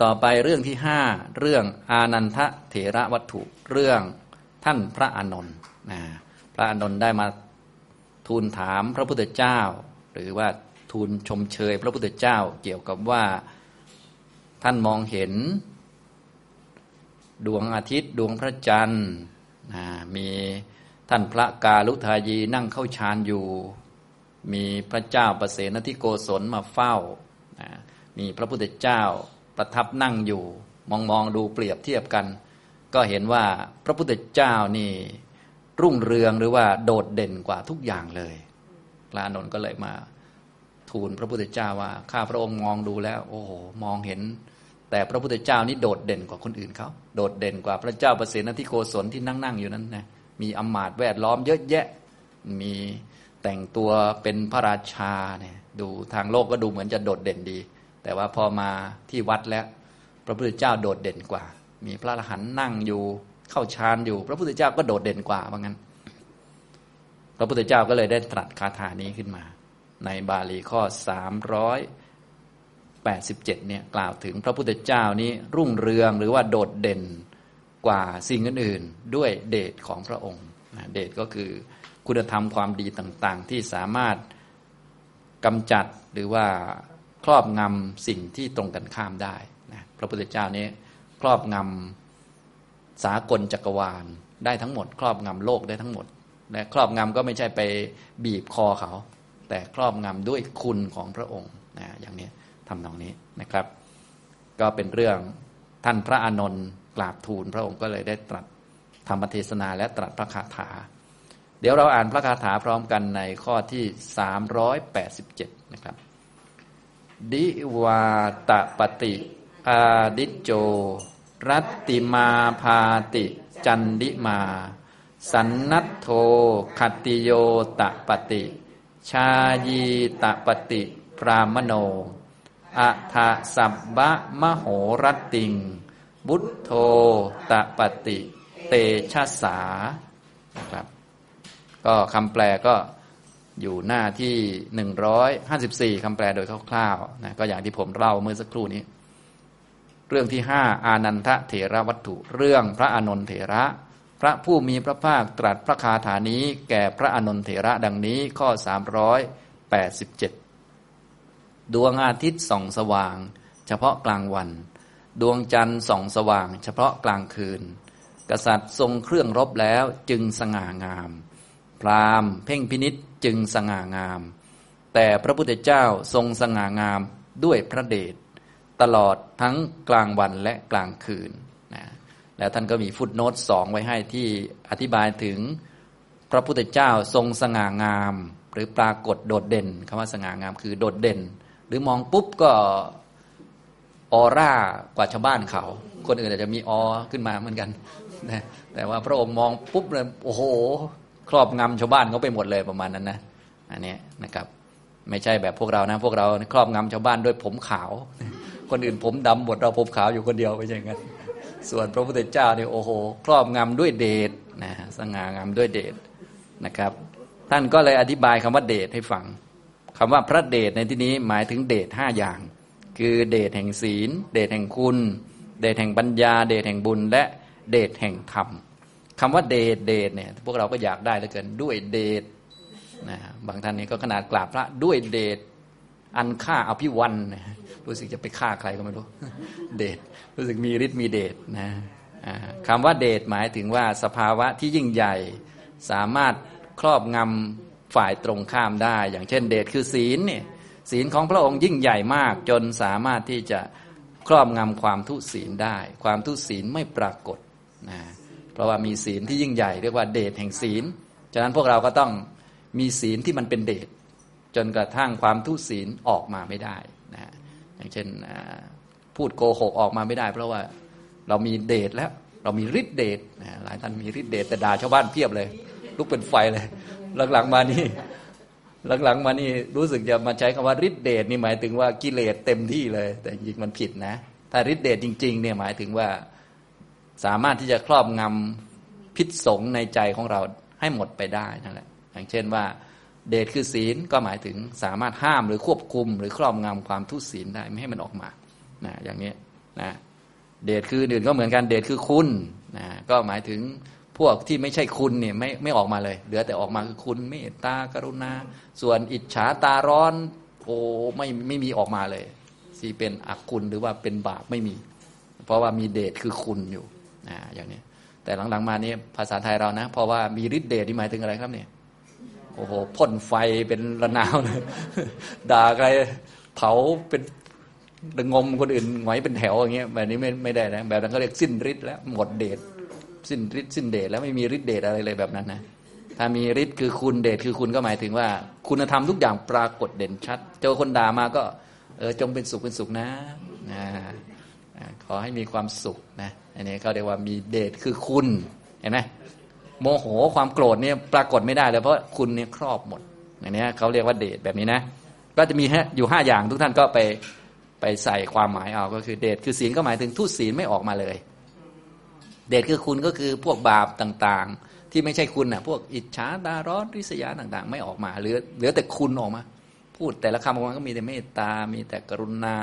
ต่อไปเรื่องที่ห้าเรื่องอานันทะเถระวัตถุเรื่องท่านพระอานนท์นะพระอานนท์ได้มาทูลถามพระพุทธเจ้า หรือว่าทูลชมเชยพระพุทธเจ้าเกี่ยวกับว่าท่านมองเห็น ดวงอาทิตย์ดวงพระจันทร์มีท่านพระกาลุทายีนั่งเข้าฌานอยู่ มีพระเจ้าประเสนทิโกศลมาเฝ้า มีพระพุทธเจ้า ประทับนั่งอยู่ มองมองดูเปรียบเทียบกัน ก็เห็นว่าพระพุทธเจ้านี่ รุ่งเรืองหรือว่าโดดเด่นกว่าทุกอย่างเลยพระอานนท์ก็เลยมา ทูลพระพุทธเจ้าว่าข้าพระองค์มองดูแล้ว โอ้โหมองเห็น แต่พระพุทธเจ้านี่โดดเด่นกว่าคนอื่นเขาโดดเด่นกว่าพระเจ้าประสนทิโกศลที่นั่งนั่งอยู่นั้นนะมีอมาตย์แวดล้อมเยอะแยะ มีแต่งตัวเป็นพระราชาเนี่ยดูทางโลกก็ดูเหมือนจะโดดเด่นดี แต่ว่าพอมาที่วัดแล้วพระพุทธเจ้าโดดเด่นกว่า มีพระอรหันต์นั่งอยู่เข้าฌานอยู่ พระพุทธเจ้าก็โดดเด่นกว่าว่างั้น พระพุทธเจ้าก็เลยได้ตรัสคาถานี้ขึ้นมา ในบาลีข้อ 387เนี่ยกล่าวถึงพระพุทธเจ้านี้รุ่งเรืองหรือว่าโดดเด่นกว่าสิ่งอื่นๆด้วยเดชของพระองค์เดชก็คือคุณธรรมความดีต่างๆ ที่สามารถกำจัดหรือว่า ครอบงำสิ่งที่ตรงกันข้ามได้นะพระพุทธเจ้านี้ครอบงำสากลจักรวาลได้ทั้งหมด ครอบงำโลกได้ทั้งหมดและครอบงำก็ไม่ใช่ไปบีบคอเขา แต่ครอบงำด้วยคุณของพระองค์นะอย่างนี้ทำนองนี้นะครับ ก็เป็นเรื่องท่านพระอานนท์กราบทูลพระองค์ก็เลยได้ตรัสธรรมเทศนาและตรัสพระคาถา เดี๋ยวเราอ่านพระคาถาพร้อมกันในข้อที่ 387 นะครับ ดิวาตปติอาดิโจ รัตติมาพาติจันดิมา สันนัตโทขติโยตปติชายีตปติพรามโนอัฏสับบะมโหรติง บุตโธตปติเตชะสานะครับ ก็คำแปลก็ อยู่หน้าที่ 154คำแปลโดยคร่าวๆนะก็อย่างที่ผมเล่าเมื่อสักครู่นี้ เรื่องที่ห้าอานันทะเถระวัตถุ เรื่องพระอานนทเถระ พระผู้มีพระภาคตรัสพระคาถานี้ แก่พระอนนทเถระดังนี้ข้อ 387 ดวงอาทิตย์ส่องสว่าง เฉพาะกลางวัน ดวงจันทร์ส่องสว่าง เฉพาะกลางคืน กษัตริย์ทรงเครื่องรบแล้วจึงสง่างาม พราหมณ์เพ่งพินิษ จึงสง่างาม แต่พระพุทธเจ้าทรงสง่างามด้วยพระเดชตลอดทั้งกลางวันและกลางคืนนะแล้วท่านก็มีฟุตโนตสองไว้ให้ที่อธิบายถึงพระพุทธเจ้าทรงสง่างาม หรือปรากฏโดดเด่นคำว่าสง่างามคือโดดเด่น หรือมองปุ๊บก็ออร่ากว่าชาวบ้านเขา คนอื่นอาจจะมีออขึ้นมาเหมือนกันนะแต่ว่าพระองค์มองปุ๊บเลยโอ้โห ครอบงำชาวบ้านเขาไปหมดเลยประมาณนั้นนะอันนี้นะครับ ไม่ใช่แบบพวกเรานะ พวกเราครอบงำชาวบ้านด้วยผมขาว คนอื่นผมดำหมดเราผมขาวอยู่คนเดียวไม่ใช่งั้นส่วนพระพุทธเจ้าเนี่ยโอ้โห ครอบงำด้วยเดชนะสง่างามด้วยเดชนะครับ ท่านก็เลยอธิบายคำว่าเดชให้ฟังคำว่าพระเดชในที่นี้หมายถึงเดชห้าอย่าง คือเดชแห่งศีล เดชแห่งคุณ เดชแห่งปัญญา เดชแห่งบุญและเดชแห่งธรรม คำว่าเดชเดชเนี่ยพวกเราก็อยากได้เหลือเกินด้วยเดชนะบางท่านนี่ก็ขนาดกราบพระด้วยเดชอันฆ่าอภิวันนะรู้สึกจะไปฆ่าใครก็ไม่รู้ เดชรู้สึกมีฤทธิ์มีเดชนะคำว่าเดชหมายถึงว่าสภาวะที่ยิ่งใหญ่ สามารถครอบงำฝ่ายตรงข้ามได้ อย่างเช่น เดชคือศีลเนี่ยศีลของพระองค์ยิ่งใหญ่มาก จนสามารถที่จะครอบงำความทุศีลได้ ความทุศีลไม่ปรากฏนะ เพราะว่ามีศีลที่ยิ่งใหญ่เรียกว่าเดชแห่งศีล ฉะนั้นพวกเราก็ต้องมีศีลที่มันเป็นเดชจนกระทั่งความทุศีลออกมาไม่ได้นะอย่างเช่นพูดโกหกออกมาไม่ได้ เพราะว่าเรามีเดชแล้ว เรามีฤทธิเดชหลายท่านมีฤทธิเดชแต่ด่าชาวบ้านเพียบเลย ลุกเป็นไฟเลย หลังๆมานี่หลังๆมานี่รู้สึกจะมาใช้คำว่าฤทธิเดชนี่หมายถึงว่ากิเลสเต็มที่เลย แต่จริงมันผิดนะ ถ้าฤทธิเดชจริง ๆ เนี่ยหมายถึงว่า สามารถที่จะครอบงำพิษสงในใจของเราให้หมดไปได้นั่นแหละ อย่างเช่นว่า เดชคือศีลก็หมายถึงสามารถห้ามหรือควบคุม หรือครอบงำความทุศีลได้ไม่ให้มันออกมานะอย่างนี้นะเดชคืออื่นก็เหมือนกันเดชคือคุณนะก็หมายถึงพวกที่ไม่ใช่คุณเนี่ยไม่ไม่ออกมาเลย เหลือแต่ออกมาคือคุณเมตตากรุณา ส่วนอิจฉาตาร้อนโอ้ไม่ไม่มีออกมาเลยที่เป็นอคุณหรือว่าเป็นบาปไม่มี เพราะว่ามีเดชคือคุณอยู่ นะอย่างนี้แต่หลังๆมานี้ภาษาไทยเรานะเพราะว่ามีฤทธิเดชที่หมายถึงอะไรครับเนี่ยโอ้โหพ่นไฟเป็นระนาวเลยด่าใครเผาเป็นระงมคนอื่นหงอยเป็นแถวอย่างเงี้ยแบบนี้ไม่ไม่ได้นะแบบนั้นเขาเรียกสิ้นฤทธิ์แล้วหมดเดชสิ้นฤทธิ์สิ้นเดชแล้วไม่มีฤทธิ์เดชอะไรเลยแบบนั้นนะถ้ามีฤทธิ์คือคุณเดชคือคุณก็หมายถึงว่า คุณธรรมทุกอย่างปรากฏเด่นชัด เจอคนด่ามาก็เออจงเป็นสุขเป็นสุขนะนะขอให้มีความสุขนะ อันนี้เขาเรียกว่ามีเดชคือคุณเห็นไหมโมโหความโกรธเนี่ยปรากฏไม่ได้เลยเพราะคุณเนี่ยครอบหมดอย่างนี้เขาเรียกว่าเดชแบบนี้นะ ก็จะมีฮะอยู่ห้าอย่างทุกท่านก็ไปไปใส่ความหมายเอาก็คือเดชคือศีลก็หมายถึงทุศีลไม่ออกมาเลย เดชคือคุณก็คือพวกบาปต่างๆ ที่ไม่ใช่คุณนะ่ะพวกอิจฉาดาร้อนริษยาต่างๆ ไม่ออกมาเหลือเหลือแต่คุณออกมา พูดแต่ละคำออกมาก็มีแต่เมตตา มีแต่กรุณา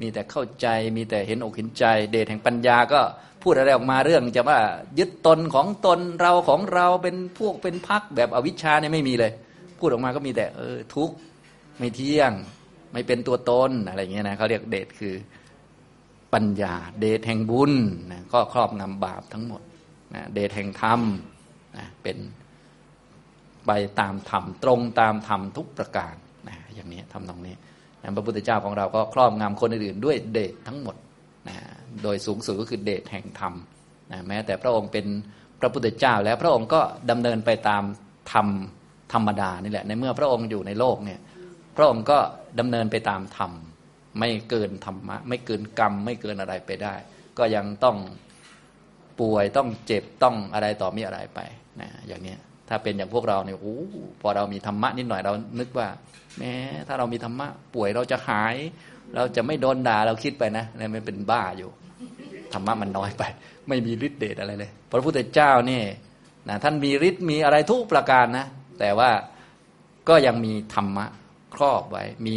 มีแต่เข้าใจมีแต่เห็นอกเห็นใจ เดชแห่งปัญญาก็พูดอะไรออกมาเรื่องจะว่ายึดตนของตนเราของเราเป็นพวกเป็นพักแบบอวิชชาเนี่ยไม่มีเลย พูดออกมาก็มีแต่เออทุกข์ไม่เที่ยง ไม่เป็นตัวตนอะไรเงี้ยนะเขาเรียกเดชคือปัญญา เดชแห่งบุญนะก็ครอบงำบาปทั้งหมดนะเดชแห่งธรรมนะเป็นไปตามธรรมตรงตามธรรมทุกประการนะอย่างนี้ทำตรงนี้ พระพุทธเจ้าของเราก็ครอบงำคนอื่นด้วยเดชทั้งหมดนะโดยสูงสุดก็คือเดชแห่งธรรมนะแม้แต่พระองค์เป็นพระพุทธเจ้าแล้วพระองค์ก็ดำเนินไปตามธรรมธรรมดานี่แหละ ในเมื่อพระองค์อยู่ในโลกเนี่ยพระองค์ก็ดำเนินไปตามธรรมไม่เกินธรรมะไม่เกินกรรม ไม่เกินอะไรไปได้ ก็ยังต้องป่วยต้องเจ็บต้องอะไรต่อมีอะไรไปนะอย่างนี้ ถ้าเป็นอย่างพวกเราเนี่ยโอ้พอเรามีธรรมะนิดหน่อยเรานึกว่าแม้ถ้าเรามีธรรมะป่วยเราจะหาย เราจะไม่โดนด่าเราคิดไปนะนี่มันเป็นบ้าอยู่ธรรมะมันน้อยไป ไม่มีฤทธิ์เดชอะไรเลย พระพุทธเจ้านี่นะท่านมีฤทธิ์มีอะไรทุกประการนะ แต่ว่าก็ยังมีธรรมะครอบไว้ มี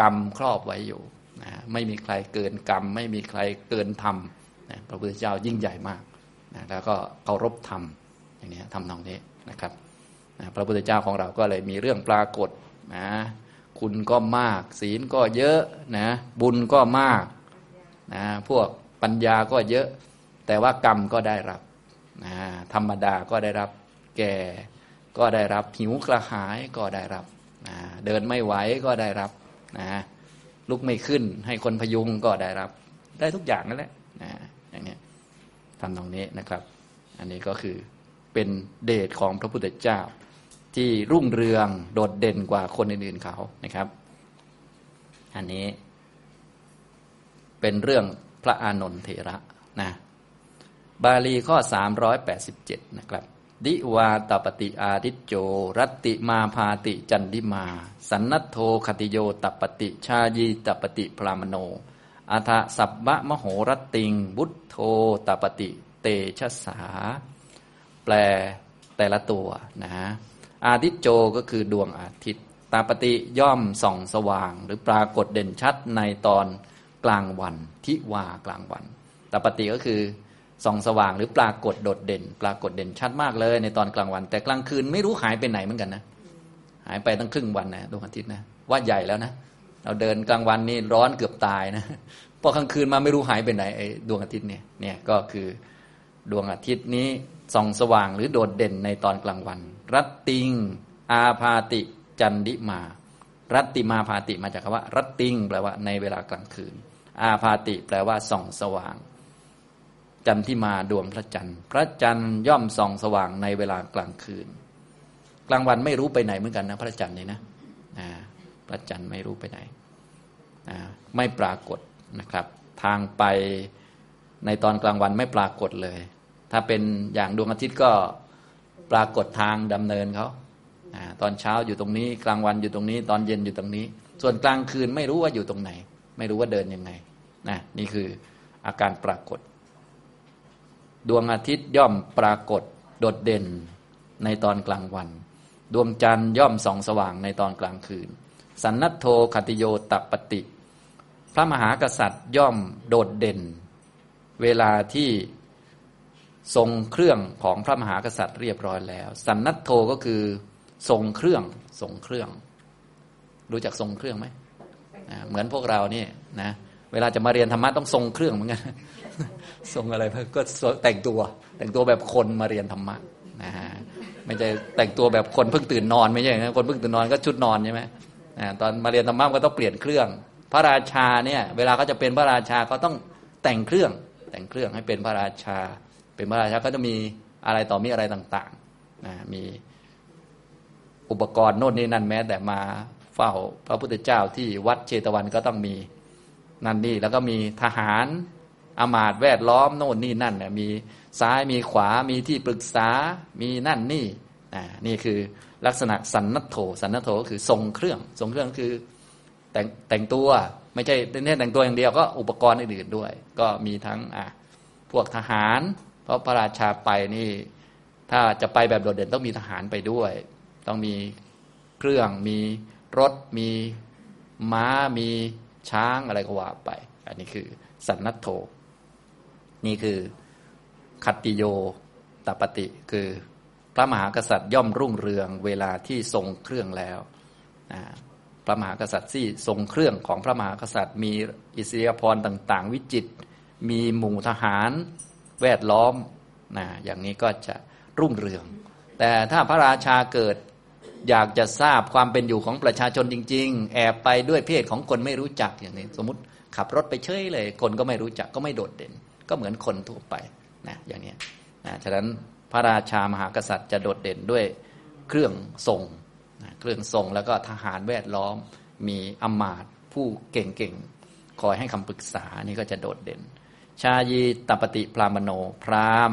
กรรมครอบไว้อยู่นะไม่มีใครเกินกรรม ไม่มีใครเกินธรรมนะพระพุทธเจ้ายิ่งใหญ่มากนะแล้วก็เคารพธรรมอย่างนี้ทำนองนี้ นะครับพระพุทธเจ้าของเราก็เลยมีเรื่องปรากฏนะคุณก็มาก ศีลก็เยอะนะบุญก็มากนะพวกปัญญาก็เยอะ แต่ว่ากรรมก็ได้รับนะธรรมดาก็ได้รับแก่ก็ได้รับหิวกระหายก็ได้รับนะเดินไม่ไหวก็ได้รับนะลุกไม่ขึ้นให้คนพยุงก็ได้รับ ได้ทุกอย่างนั่นแหละนะอย่างนี้ทำตรงนี้นะครับ อันนี้ก็คือ เป็นเดชของพระพุทธเจ้า ที่รุ่งเรืองโดดเด่นกว่าคนอื่นๆเขานะครับ อันนี้เป็นเรื่องพระอานนทเถระนะบาลีข้อ 387 นะครับ ดิวาตปฏิอาทิโจ รัติมาพาติจันดิมา สันนัตโทคติโยตปฏิชายีตปฏิพรามโนอัฏสับบะมโหรติงบุตโทตปฏิเตชะสา แปลแต่ละตัวนะฮะอาทิตโจก็คือดวงอาทิตย์ ตาปฏิย่อมส่องสว่าง หรือปรากฏเด่นชัดในตอนกลางวันทิวากลางวัน ตาปฏิก็คือส่องสว่างหรือปรากฏโดดเด่น ปรากฏเด่นชัดมากเลย ในตอนกลางวัน แต่กลางคืนไม่รู้หายไปไหนเหมือนกันนะ หายไปตั้งครึ่งวันนะดวงอาทิตย์นะว่าใหญ่แล้วนะเราเดินกลางวันนี่ร้อนเกือบตายนะพอกลางคืนมาไม่รู้หายไปไหนไอ้ดวงอาทิตย์เนี่ยเนี่ยก็คือ ดวงอาทิตย์นี้ส่องสว่างหรือโดดเด่นในตอนกลางวัน รัตติง อาพาติจันดิมา รัตติมาพาติมาจากคำว่า รัตติงแปลว่าในเวลากลางคืน อาพาติแปลว่าส่องสว่าง จันที่มาดวงพระจันทร์พระจันทร์ย่อมส่องสว่างในเวลากลางคืน กลางวันไม่รู้ไปไหนเหมือนกันนะพระจันทร์นี่นะพระจันทร์ไม่รู้ไปไหนไม่ปรากฏนะครับ ทางไปในตอนกลางวันไม่ปรากฏเลย ถ้าเป็นอย่างดวงอาทิตย์ก็ปรากฏทางดำเนินเขาตอนเช้าอยู่ตรงนี้กลางวันอยู่ตรงนี้ ตอนเย็นอยู่ตรงนี้ ส่วนกลางคืนไม่รู้ว่าอยู่ตรงไหน ไม่รู้ว่าเดินยังไงนะนี่คืออาการปรากฏ ดวงอาทิตย์ย่อมปรากฏโดดเด่นในตอนกลางวัน ดวงจันทร์ย่อมส่องสว่างในตอนกลางคืน สันนัตโทคติโยตปฏิพระมหากษัตริย์ย่อมโดดเด่น เวลาที่ ทรงเครื่องของพระมหากษัตริย์เรียบร้อยแล้ว สันนัตโทก็คือทรงเครื่องทรงเครื่อง รู้จักทรงเครื่องไหมเหมือนพวกเรานี่นะเวลาจะมาเรียนธรรมะต้องทรงเครื่องเหมือนกันทรงอะไรก็แต่งตัว แต่งตัวแบบคนมาเรียนธรรมะนะฮะไม่ใช่แต่งตัวแบบคนเพิ่งตื่นนอนไม่ใช่นะคนเพิ่งตื่นนอนก็ชุดนอนใช่ไหมตอนมาเรียนธรรมะก็ต้องเปลี่ยนเครื่อง พระราชาเนี่ย เวลาเขาจะเป็นพระราชาก็ต้องแต่งเครื่อง แต่งเครื่องให้เป็นพระราชา เป็นพระราชาก็จะมีอะไรต่อมีอะไรต่างๆนะมีอุปกรณ์โน่นนี่นั่นแม้ แต่มาเฝ้าพระพุทธเจ้าที่วัดเชตวันก็ต้องมีนั่นนี่แล้วก็มีทหารอามาตแวดล้อมโน่นนี่นั่นเนี่ยมีซ้ายมีขวามีที่ปรึกษามีนั่นนี่อ่านี่คือลักษณะสันนัตโถสันนัตโถก็คือทรงเครื่องทรงเครื่องคือแต่งแต่งตัวไม่ใช่เน้นแต่งตัวอย่างเดียวก็อุปกรณ์อื่นๆด้วย ก็มีทั้งอ่าพวกทหาร เพราะพระราชาไปนี่ ถ้าจะไปแบบโดดเด่นต้องมีทหารไปด้วย ต้องมีเครื่องมีรถมีม้ามีช้างอะไรก็ว่าไป อันนี้คือ สันนัตโถนี่คือคัตติโยตปฏิคือพระมหากษัตริย์ย่อมรุ่งเรืองเวลาที่ทรงเครื่องแล้วนะพระมหากษัตริย์ที่ทรงเครื่องของพระมหากษัตริย์ มีอิสริยาภรต่าง ๆ วิจิต มีหมู่ทหาร แวดล้อมนะอย่างนี้ก็จะรุ่งเรือง แต่ถ้าพระราชาเกิดอยากจะทราบความเป็นอยู่ของประชาชนจริง ๆ แอบไปด้วยเพศของคนไม่รู้จักอย่างนี้ สมมติขับรถไปเฉยเลย คนก็ไม่รู้จักก็ไม่โดดเด่น ก็เหมือนคนทั่วไปนะอย่างนี้นะฉะนั้นพระราชามหากษัตริย์จะโดดเด่นด้วยเครื่องทรงนะเครื่องทรงแล้วก็ทหารแวดล้อม มีอมาตผู้เก่งๆคอยให้คำปรึกษานี่ก็จะโดดเด่น ชายีตปฏิพรามโน พราม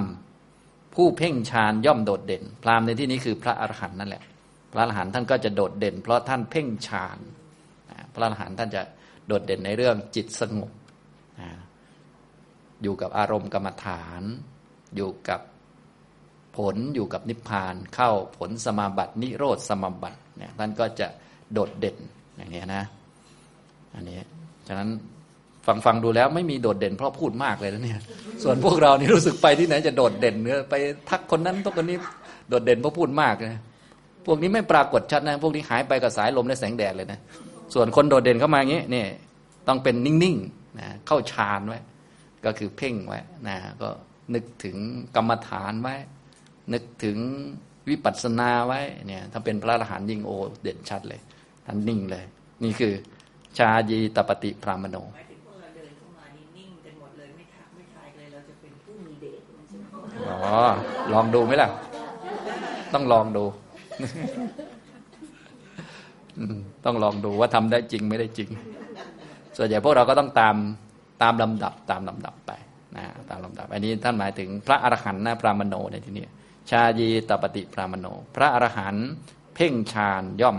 ผู้เพ่งฌานย่อมโดดเด่น พรามในที่นี้คือพระอรหันต์นั่นแหละ พระอรหันต์ท่านก็จะโดดเด่น เพราะท่านเพ่งฌานพระอรหันต์ท่านจะโดดเด่นในเรื่องจิตสงบอยู่กับอารมณ์กรรมฐาน อยู่กับผลอยู่กับนิพพานเข้าผลสมาบัติ นิโรธสมาบัติเนี่ยท่านก็จะโดดเด่นอย่างนี้นะ อันนี้ฉะนั้น ฟังฟังดูแล้วไม่มีโดดเด่นเพราะพูดมากเลยนะเนี่ย ส่วนพวกเรานี่รู้สึกไปที่ไหนจะโดดเด่นเนื้อไปทักคนนั้นทักคนนี้โดดเด่นเพราะพูดมากเลยพวกนี้ไม่ปรากฏชัดนะพวกนี้หายไปกับสายลมและแสงแดดเลยนะส่วนคนโดดเด่นเข้ามาอย่างนี้นี่ต้องเป็นนิ่งๆนะเข้าฌานไว้ ก็คือเพ่งไว้นะก็นึกถึงกรรมฐานไว้ นึกถึงวิปัสสนาไว้เนี่ยถ้าเป็นพระอรหันต์ยิ่งโอเด่นชัดเลยท่านนิ่งเลย นี่คือชายีตปฏิพรามโน อ๋อ ลองดูไหมล่ะ ต้องลองดู ต้องลองดูว่าทำได้จริงไม่ได้จริง ส่วนใหญ่พวกเราก็ต้องตามตามลำดับตามลำดับไปนะตามลำดับ อันนี้ท่านหมายถึงพระอรหันต์นะพระมโนในที่นี้ชายีตปฏิพระมโน พระอรหันต์เพ่งฌานย่อม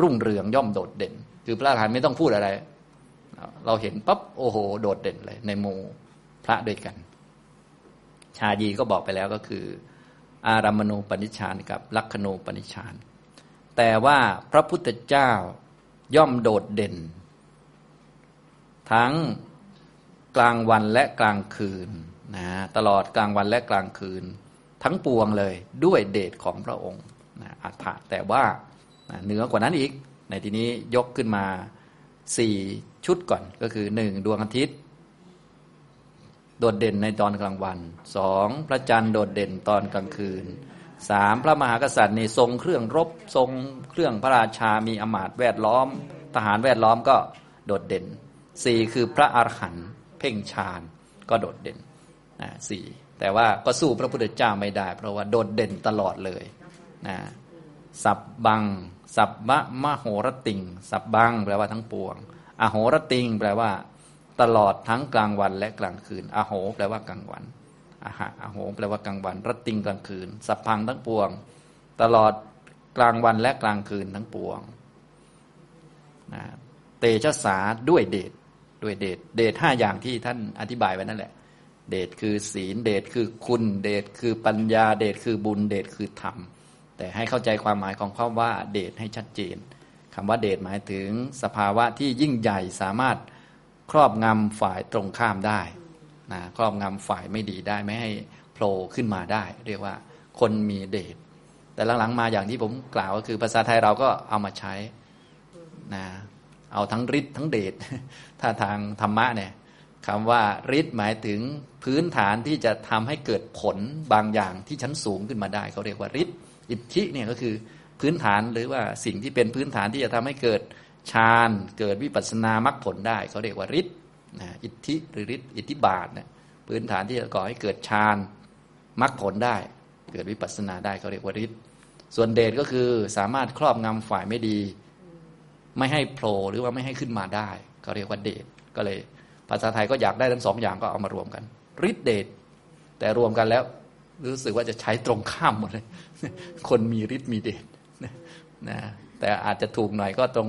รุ่งเรืองย่อมโดดเด่น คือพระอรหันต์ไม่ต้องพูดอะไร เราเห็นปั๊บโอ้โห โดดเด่นเลย ในหมู่พระด้วยกัน ชายีก็บอกไปแล้วก็คือ อารามณูปนิชานกับลักขณูปนิชาน แต่ว่าพระพุทธเจ้าย่อมโดดเด่น ทั้งกลางวันและกลางคืนนะตลอดกลางวันและกลางคืน ทั้งปวงเลยด้วยเดชของพระองค์นะอัฏฐะแต่ว่าเหนือกว่านั้นอีก ในที่นี้ยกขึ้นมาสี่ชุดก่อนก็คือหนึ่งดวงอาทิตย์ โดดเด่นในตอนกลางวันสองพระจันทร์โดดเด่นตอนกลางคืนสามพระมหากษัตริย์ในทรงเครื่องรบทรงเครื่องพระราชามีอมาตแวดล้อม ทหารแวดล้อมก็โดดเด่นสี่คือพระอรหันต์เพ่งฌานก็โดดเด่นนะสี่แต่ว่าก็สู้พระพุทธเจ้าไม่ได้ เพราะว่าโดดเด่นตลอดเลยนะสับบัง สับมะมะโหรติง สับบัง แปลว่าทั้งปวง อโหรติง แปลว่า ตลอดทั้งกลางวันและกลางคืน อโห แปลว่ากลางวันอาหะอโห แปลว่ากลางวันรติงกลางคืน สัพพังทั้งปวง ตลอดกลางวันและกลางคืนทั้งปวงนะเตชะสาด้วยเดชด้วยเดชเดชห้าอย่างที่ท่านอธิบายไว้นั่นแหละ เดชคือศีล เดชคือคุณ เดชคือปัญญา เดชคือบุญ เดชคือธรรม แต่ให้เข้าใจความหมายของคำว่า เดชให้ชัดเจนคำว่าเดชหมายถึงสภาวะที่ยิ่งใหญ่สามารถ ครอบงำฝ่ายตรงข้ามได้นะครอบงำฝ่ายไม่ดีได้ไม่ให้โผล่ขึ้นมาได้ เรียกว่าคนมีเดชแต่หลังๆมาอย่างที่ผมกล่าวก็คือภาษาไทยเราก็เอามาใช้นะเอาทั้งฤทธิ์ทั้งเดชถ้าทางธรรมะเนี่ยคำว่าฤทธิ์หมายถึงพื้นฐานที่จะทำให้เกิดผลบางอย่างที่ชั้นสูงขึ้นมาได้เขาเรียกว่าฤทธิ์อิทธิเนี่ยก็คือพื้นฐานหรือว่าสิ่งที่เป็นพื้นฐานที่จะทำให้เกิด ฌานเกิดวิปัสสนามรรคผลได้เขาเรียกว่าฤทธิ์นะอิทธิหรือฤทธิ์อิทธิบาทเนี่ยพื้นฐานที่จะก่อให้เกิดฌานมรรคผลได้ เกิดวิปัสสนาได้เขาเรียกว่าฤทธิ์ส่วนเดชก็คือสามารถครอบงำฝ่ายไม่ดี ไม่ให้โผล่หรือว่าไม่ให้ขึ้นมาได้เขาเรียกว่าเดชก็เลย ภาษาไทยก็อยากได้ทั้งสองอย่างก็เอามารวมกันฤทธิ์เดชแต่รวมกันแล้ว รู้สึกว่าจะใช้ตรงข้ามหมดเลย คนมีฤทธิ์มีเดชนะ แต่อาจจะถูกหน่อยก็ตรง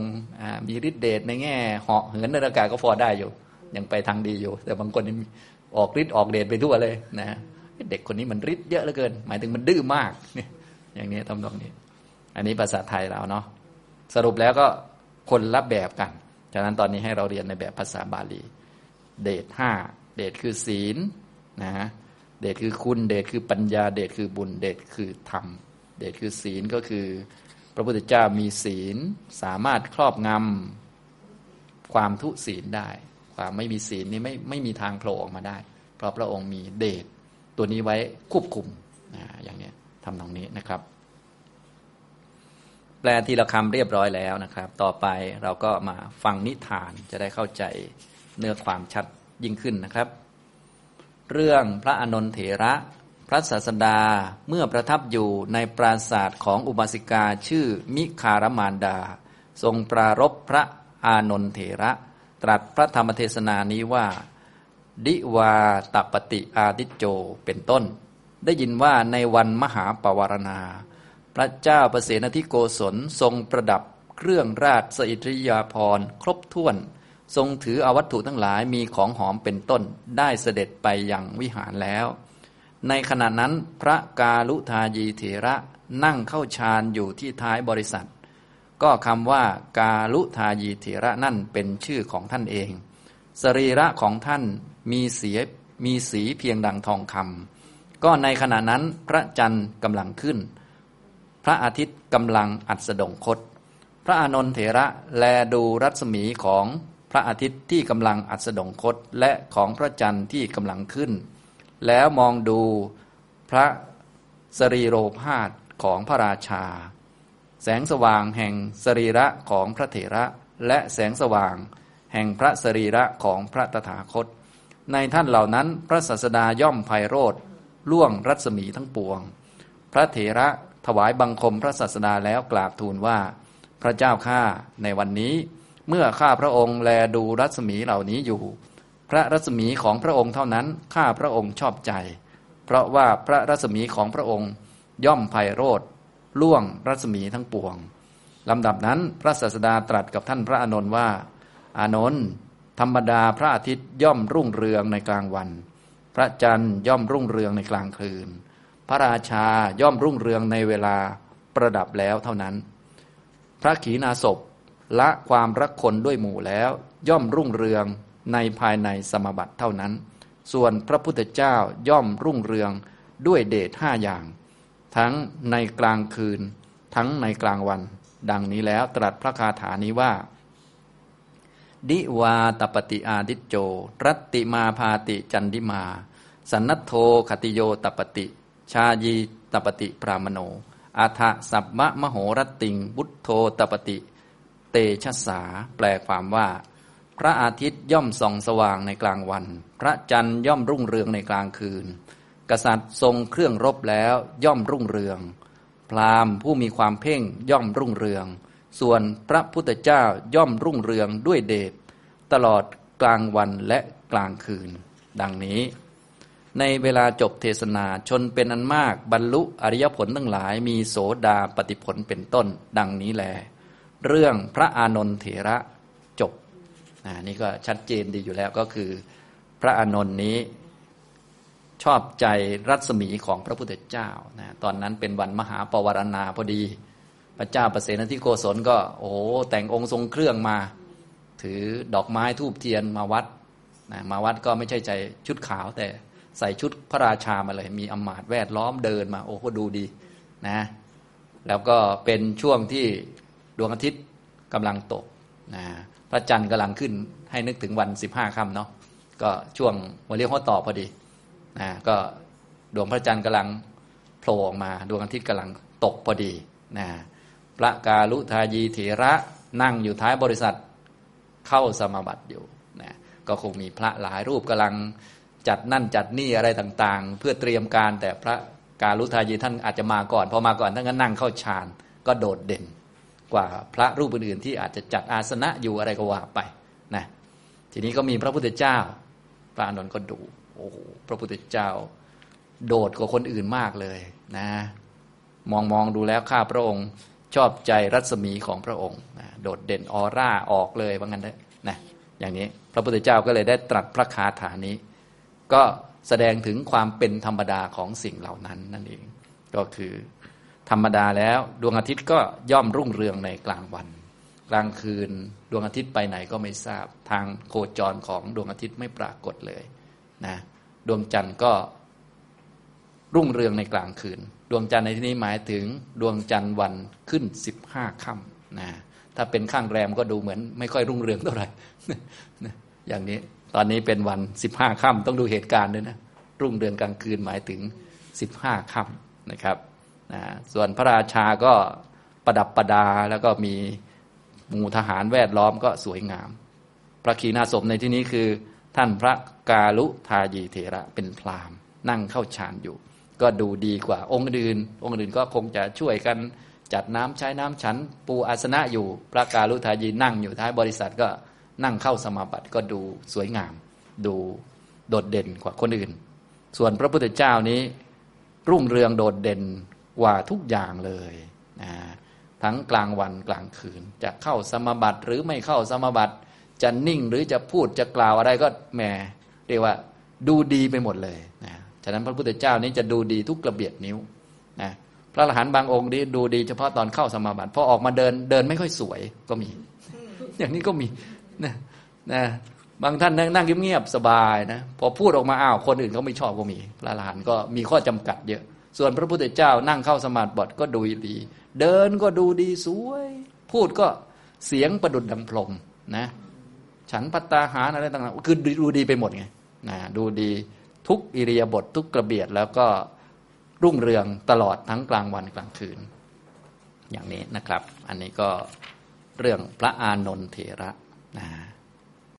มีฤทธิ์เดชในแง่เหาะเหินในอากาศก็พอได้อยู่ ยังไปทางดีอยู่ แต่บางคนออกฤทธิ์ออกเดชไปทั่วเลยนะเด็กคนนี้มันฤทธิ์เยอะเหลือเกิน หมายถึงมันดื้อมากเนี่ยอย่างนี้ทำตรงนี้ อันนี้ภาษาไทยเราเนาะสรุปแล้วก็คนละแบบกันฉะนั้นตอนนี้ให้เราเรียนในแบบภาษาบาลี เดชห้าเดชคือศีลนะเดชคือคุณ เดชคือปัญญา เดชคือบุญ เดชคือธรรม เดชคือศีลก็คือ พระพุทธเจ้ามีศีลสามารถครอบงำความทุศีลได้ ความไม่มีศีลนี้ไม่ไม่มีทางโผล่ออกมาได้ เพราะพระองค์มีเดชตัวนี้ไว้ควบคุมนะอย่างนี้ทำตรงนี้นะครับ แปลทีละคำเรียบร้อยแล้วนะครับ ต่อไปเราก็มาฟังนิทานจะได้เข้าใจเนื้อความชัดยิ่งขึ้นนะครับ เรื่องพระอนนทเถระ พระศาสดาเมื่อประทับอยู่ในปราศาสตร์ของอุบาสิกาชื่อมิคารมานดา ทรงปรารบพระอานนทเถระ ตรัสพระธรรมเทศนานี้ว่า ดิวาตปฏิอาติโจเป็นต้น ได้ยินว่าในวันมหาปวารณา พระเจ้าประเสนทิโกศลทรงประดับเครื่องราชสิทริยาภรณ์ ครบถ้วน ทรงถืออาวัตถุทั้งหลายมีของหอมเป็นต้นได้เสด็จไปยังวิหารแล้ว ในขณะนั้นพระกาลุทายีเถระนั่งเข้าฌานอยู่ที่ท้ายบริษัท ก็คำว่ากาลุทายีเถระนั่นเป็นชื่อของท่านเอง สรีระของท่านมีเสียมีสีเพียงดังทองคำก็ในขณะนั้นพระจันทร์กำลังขึ้น พระอาทิตย์กำลังอัสดงคต พระอานนทเถระแลดูรัศมีของพระอาทิตย์ที่กำลังอัสดงคตและของพระจันทร์ที่กำลังขึ้น แล้วมองดูพระสรีโรพาสของพระราชา แสงสว่างแห่งสรีระของพระเถระ และแสงสว่าง แห่งพระสรีระของพระตถาคต ในท่านเหล่านั้นพระศาสดาย่อมไพโรธล่วงรัศมีทั้งปวง พระเถระถวายบังคมพระศาสดาแล้วกราบทูลว่า พระเจ้าข้าในวันนี้ เมื่อข้าพระองค์แลดูรัศมีเหล่านี้อยู่ พระรัศมีของพระองค์เท่านั้นข้าพระองค์ชอบใจ เพราะว่าพระรัศมีของพระองค์ย่อมไพโรธล่วงรัศมีทั้งปวงลำดับนั้นพระศาสดาตรัสกับท่านพระอานนท์ว่า อานนท์ธรรมดาพระอาทิตย์ย่อมรุ่งเรืองในกลางวัน พระจันทร์ย่อมรุ่งเรืองในกลางคืน พระราชาย่อมรุ่งเรืองในเวลาประดับแล้วเท่านั้น พระขีณาสพละความรักคนด้วยหมู่แล้ว ย่อมรุ่งเรือง ในภายในสมบัติเท่านั้น ส่วนพระพุทธเจ้าย่อมรุ่งเรืองด้วยเดชห้าอย่าง ทั้งในกลางคืน ทั้งในกลางวัน ดังนี้แล้วตรัสพระคาถานี้ว่า ดิวาตปฏิอาดิโจ รัตติมาพาติจันดิมา สันนโทคติโยตปฏิ ชายีตปฏิพรามโนอาทะสัพมะมโหรติงบุตโธตปฏิ เตชะสา แปลความว่า พระอาทิตย์ย่อมส่องสว่างในกลางวัน พระจันทร์ย่อมรุ่งเรืองในกลางคืน กษัตริย์ทรงเครื่องรบแล้วย่อมรุ่งเรือง พราหมณ์ผู้มีความเพ่งย่อมรุ่งเรือง ส่วนพระพุทธเจ้าย่อมรุ่งเรืองด้วยเดชตลอดกลางวันและกลางคืน ดังนี้ ในเวลาจบเทศนาชนเป็นอันมากบรรลุอริยผลทั้งหลายมีโสดาปฏิผลเป็นต้น ดังนี้แล เรื่องพระอานนทเถระ นี่ก็ชัดเจนดีอยู่แล้วก็คือ พระอานนท์นี้ชอบใจรัศมีของพระพุทธเจ้านะตอนนั้นเป็นวันมหาปวารณาพอดี พระเจ้าประเสนทิโกศลก็ โอ้โหแต่งองค์ทรงเครื่องมา ถือดอกไม้ทูบเทียนมาวัดนะมาวัดก็ไม่ใช่ใจชุดขาวแต่ใส่ชุดพระราชามาเลย มีอมาตแวดล้อมเดินมา โอ้ก็ดูดีนะแล้วก็เป็นช่วงที่ดวงอาทิตย์กำลังตกนะ พระจันทร์กำลังขึ้นให้นึกถึงวันสิบห้าค่ำเนาะก็ช่วงวันเรียกข้อต่อพอดีนะก็ดวงพระจันทร์กำลังโผล่ออกมาดวงอาทิตย์กำลังตกพอดีนะพระกาลุทายีเถระนั่งอยู่ท้ายบริษัทเข้าสมาบัติอยู่นะก็คงมีพระหลายรูปกำลังจัดนั่นจัดนี่อะไรต่างๆ เพื่อเตรียมการแต่พระกาลุทายีท่านอาจจะมาก่อน พอมาก่อนท่านก็นั่งเข้าฌานก็โดดเด่น กว่าพระรูปอื่นๆที่อาจจะจัดอาสนะอยู่อะไรก็ว่าไปนะทีนี้ก็มีพระพุทธเจ้าพระอานนท์ก็ดูโอ้โหพระพุทธเจ้า โดดกว่าคนอื่นมากเลยนะ มองมองดูแล้วข้าพระองค์ชอบใจรัศมีของพระองค์นะโดดเด่นออร่าออกเลยว่างั้นเถอะนะอย่างนี้พระพุทธเจ้าก็เลยได้ตรัสพระคาถานี้ ก็แสดงถึงความเป็นธรรมดาของสิ่งเหล่านั้นนั่นเอง ก็คือ ธรรมดาแล้ว ดวงอาทิตย์ก็ย่อมรุ่งเรืองในกลางวัน กลางคืนดวงอาทิตย์ไปไหนก็ไม่ทราบ ทางโคจรของดวงอาทิตย์ไม่ปรากฏเลยนะดวงจันทร์ก็รุ่งเรืองในกลางคืน ดวงจันทร์ในที่นี้หมายถึงดวงจันทร์วันขึ้นสิบห้าค่ำนะถ้าเป็นข้างแรมก็ดูเหมือน ไม่ค่อยรุ่งเรืองเท่าไหร่อย่างนี้ตอนนี้เป็นวันสิบห้าค่ำต้องดูเหตุการณ์ด้วยนะรุ่งเรืองกลางคืนหมายถึงสิบห้าค่ำนะครับ นะส่วนพระราชาก็ประดับประดาแล้วก็มีหมู่ทหารแวดล้อมก็สวยงาม พระขีณาสพในที่นี้คือ ท่านพระกาลุทายีเถระเป็นพราหมณ์นั่งเข้าฌานอยู่ ก็ดูดีกว่าองค์อื่น องค์อื่นก็คงจะช่วยกันจัดน้ำใช้น้ำฉัน ปูอาสนะอยู่ พระกาลุทายีนั่งอยู่ท้ายบริษัทก็นั่งเข้าสมาบัติก็ดูสวยงาม ดูโดดเด่นกว่าคนอื่น ส่วนพระพุทธเจ้านี้ รุ่งเรืองโดดเด่น กว่าทุกอย่างเลยนะทั้งกลางวันกลางคืน จะเข้าสมาบัติหรือไม่เข้าสมาบัติ จะนิ่งหรือจะพูดจะกล่าวอะไรก็แหมเรียกว่าดูดีไปหมดเลยนะฉะนั้นพระพุทธเจ้านี้จะดูดีทุกกระเบียดนิ้วนะพระอรหันต์บางองค์นี้ดูดีเฉพาะตอนเข้าสมาบัติพอออกมาเดินเดินไม่ค่อยสวยก็มี อย่างนี้ก็มีนะนะบางท่านนั่งเงียบๆสบายนะพอพูดออกมาอ้าวคนอื่นเขาไม่ชอบก็มี พระอรหันต์ก็มีข้อจำกัดเยอะ ส่วนพระพุทธเจ้านั่งเข้าสมาบัติก็ดูดี เดินก็ดูดีสวย พูดก็เสียงประดุดดังพรมนะ ฉันปัตตาหารอะไรต่างๆคือดูดีไปหมดไงนะดูดีทุกอิริยาบถททุกกระเบียดแล้วก็รุ่งเรืองตลอดทั้งกลางวันกลางคืน อย่างนี้นะครับ อันนี้ก็เรื่องพระอานนทเถระนะ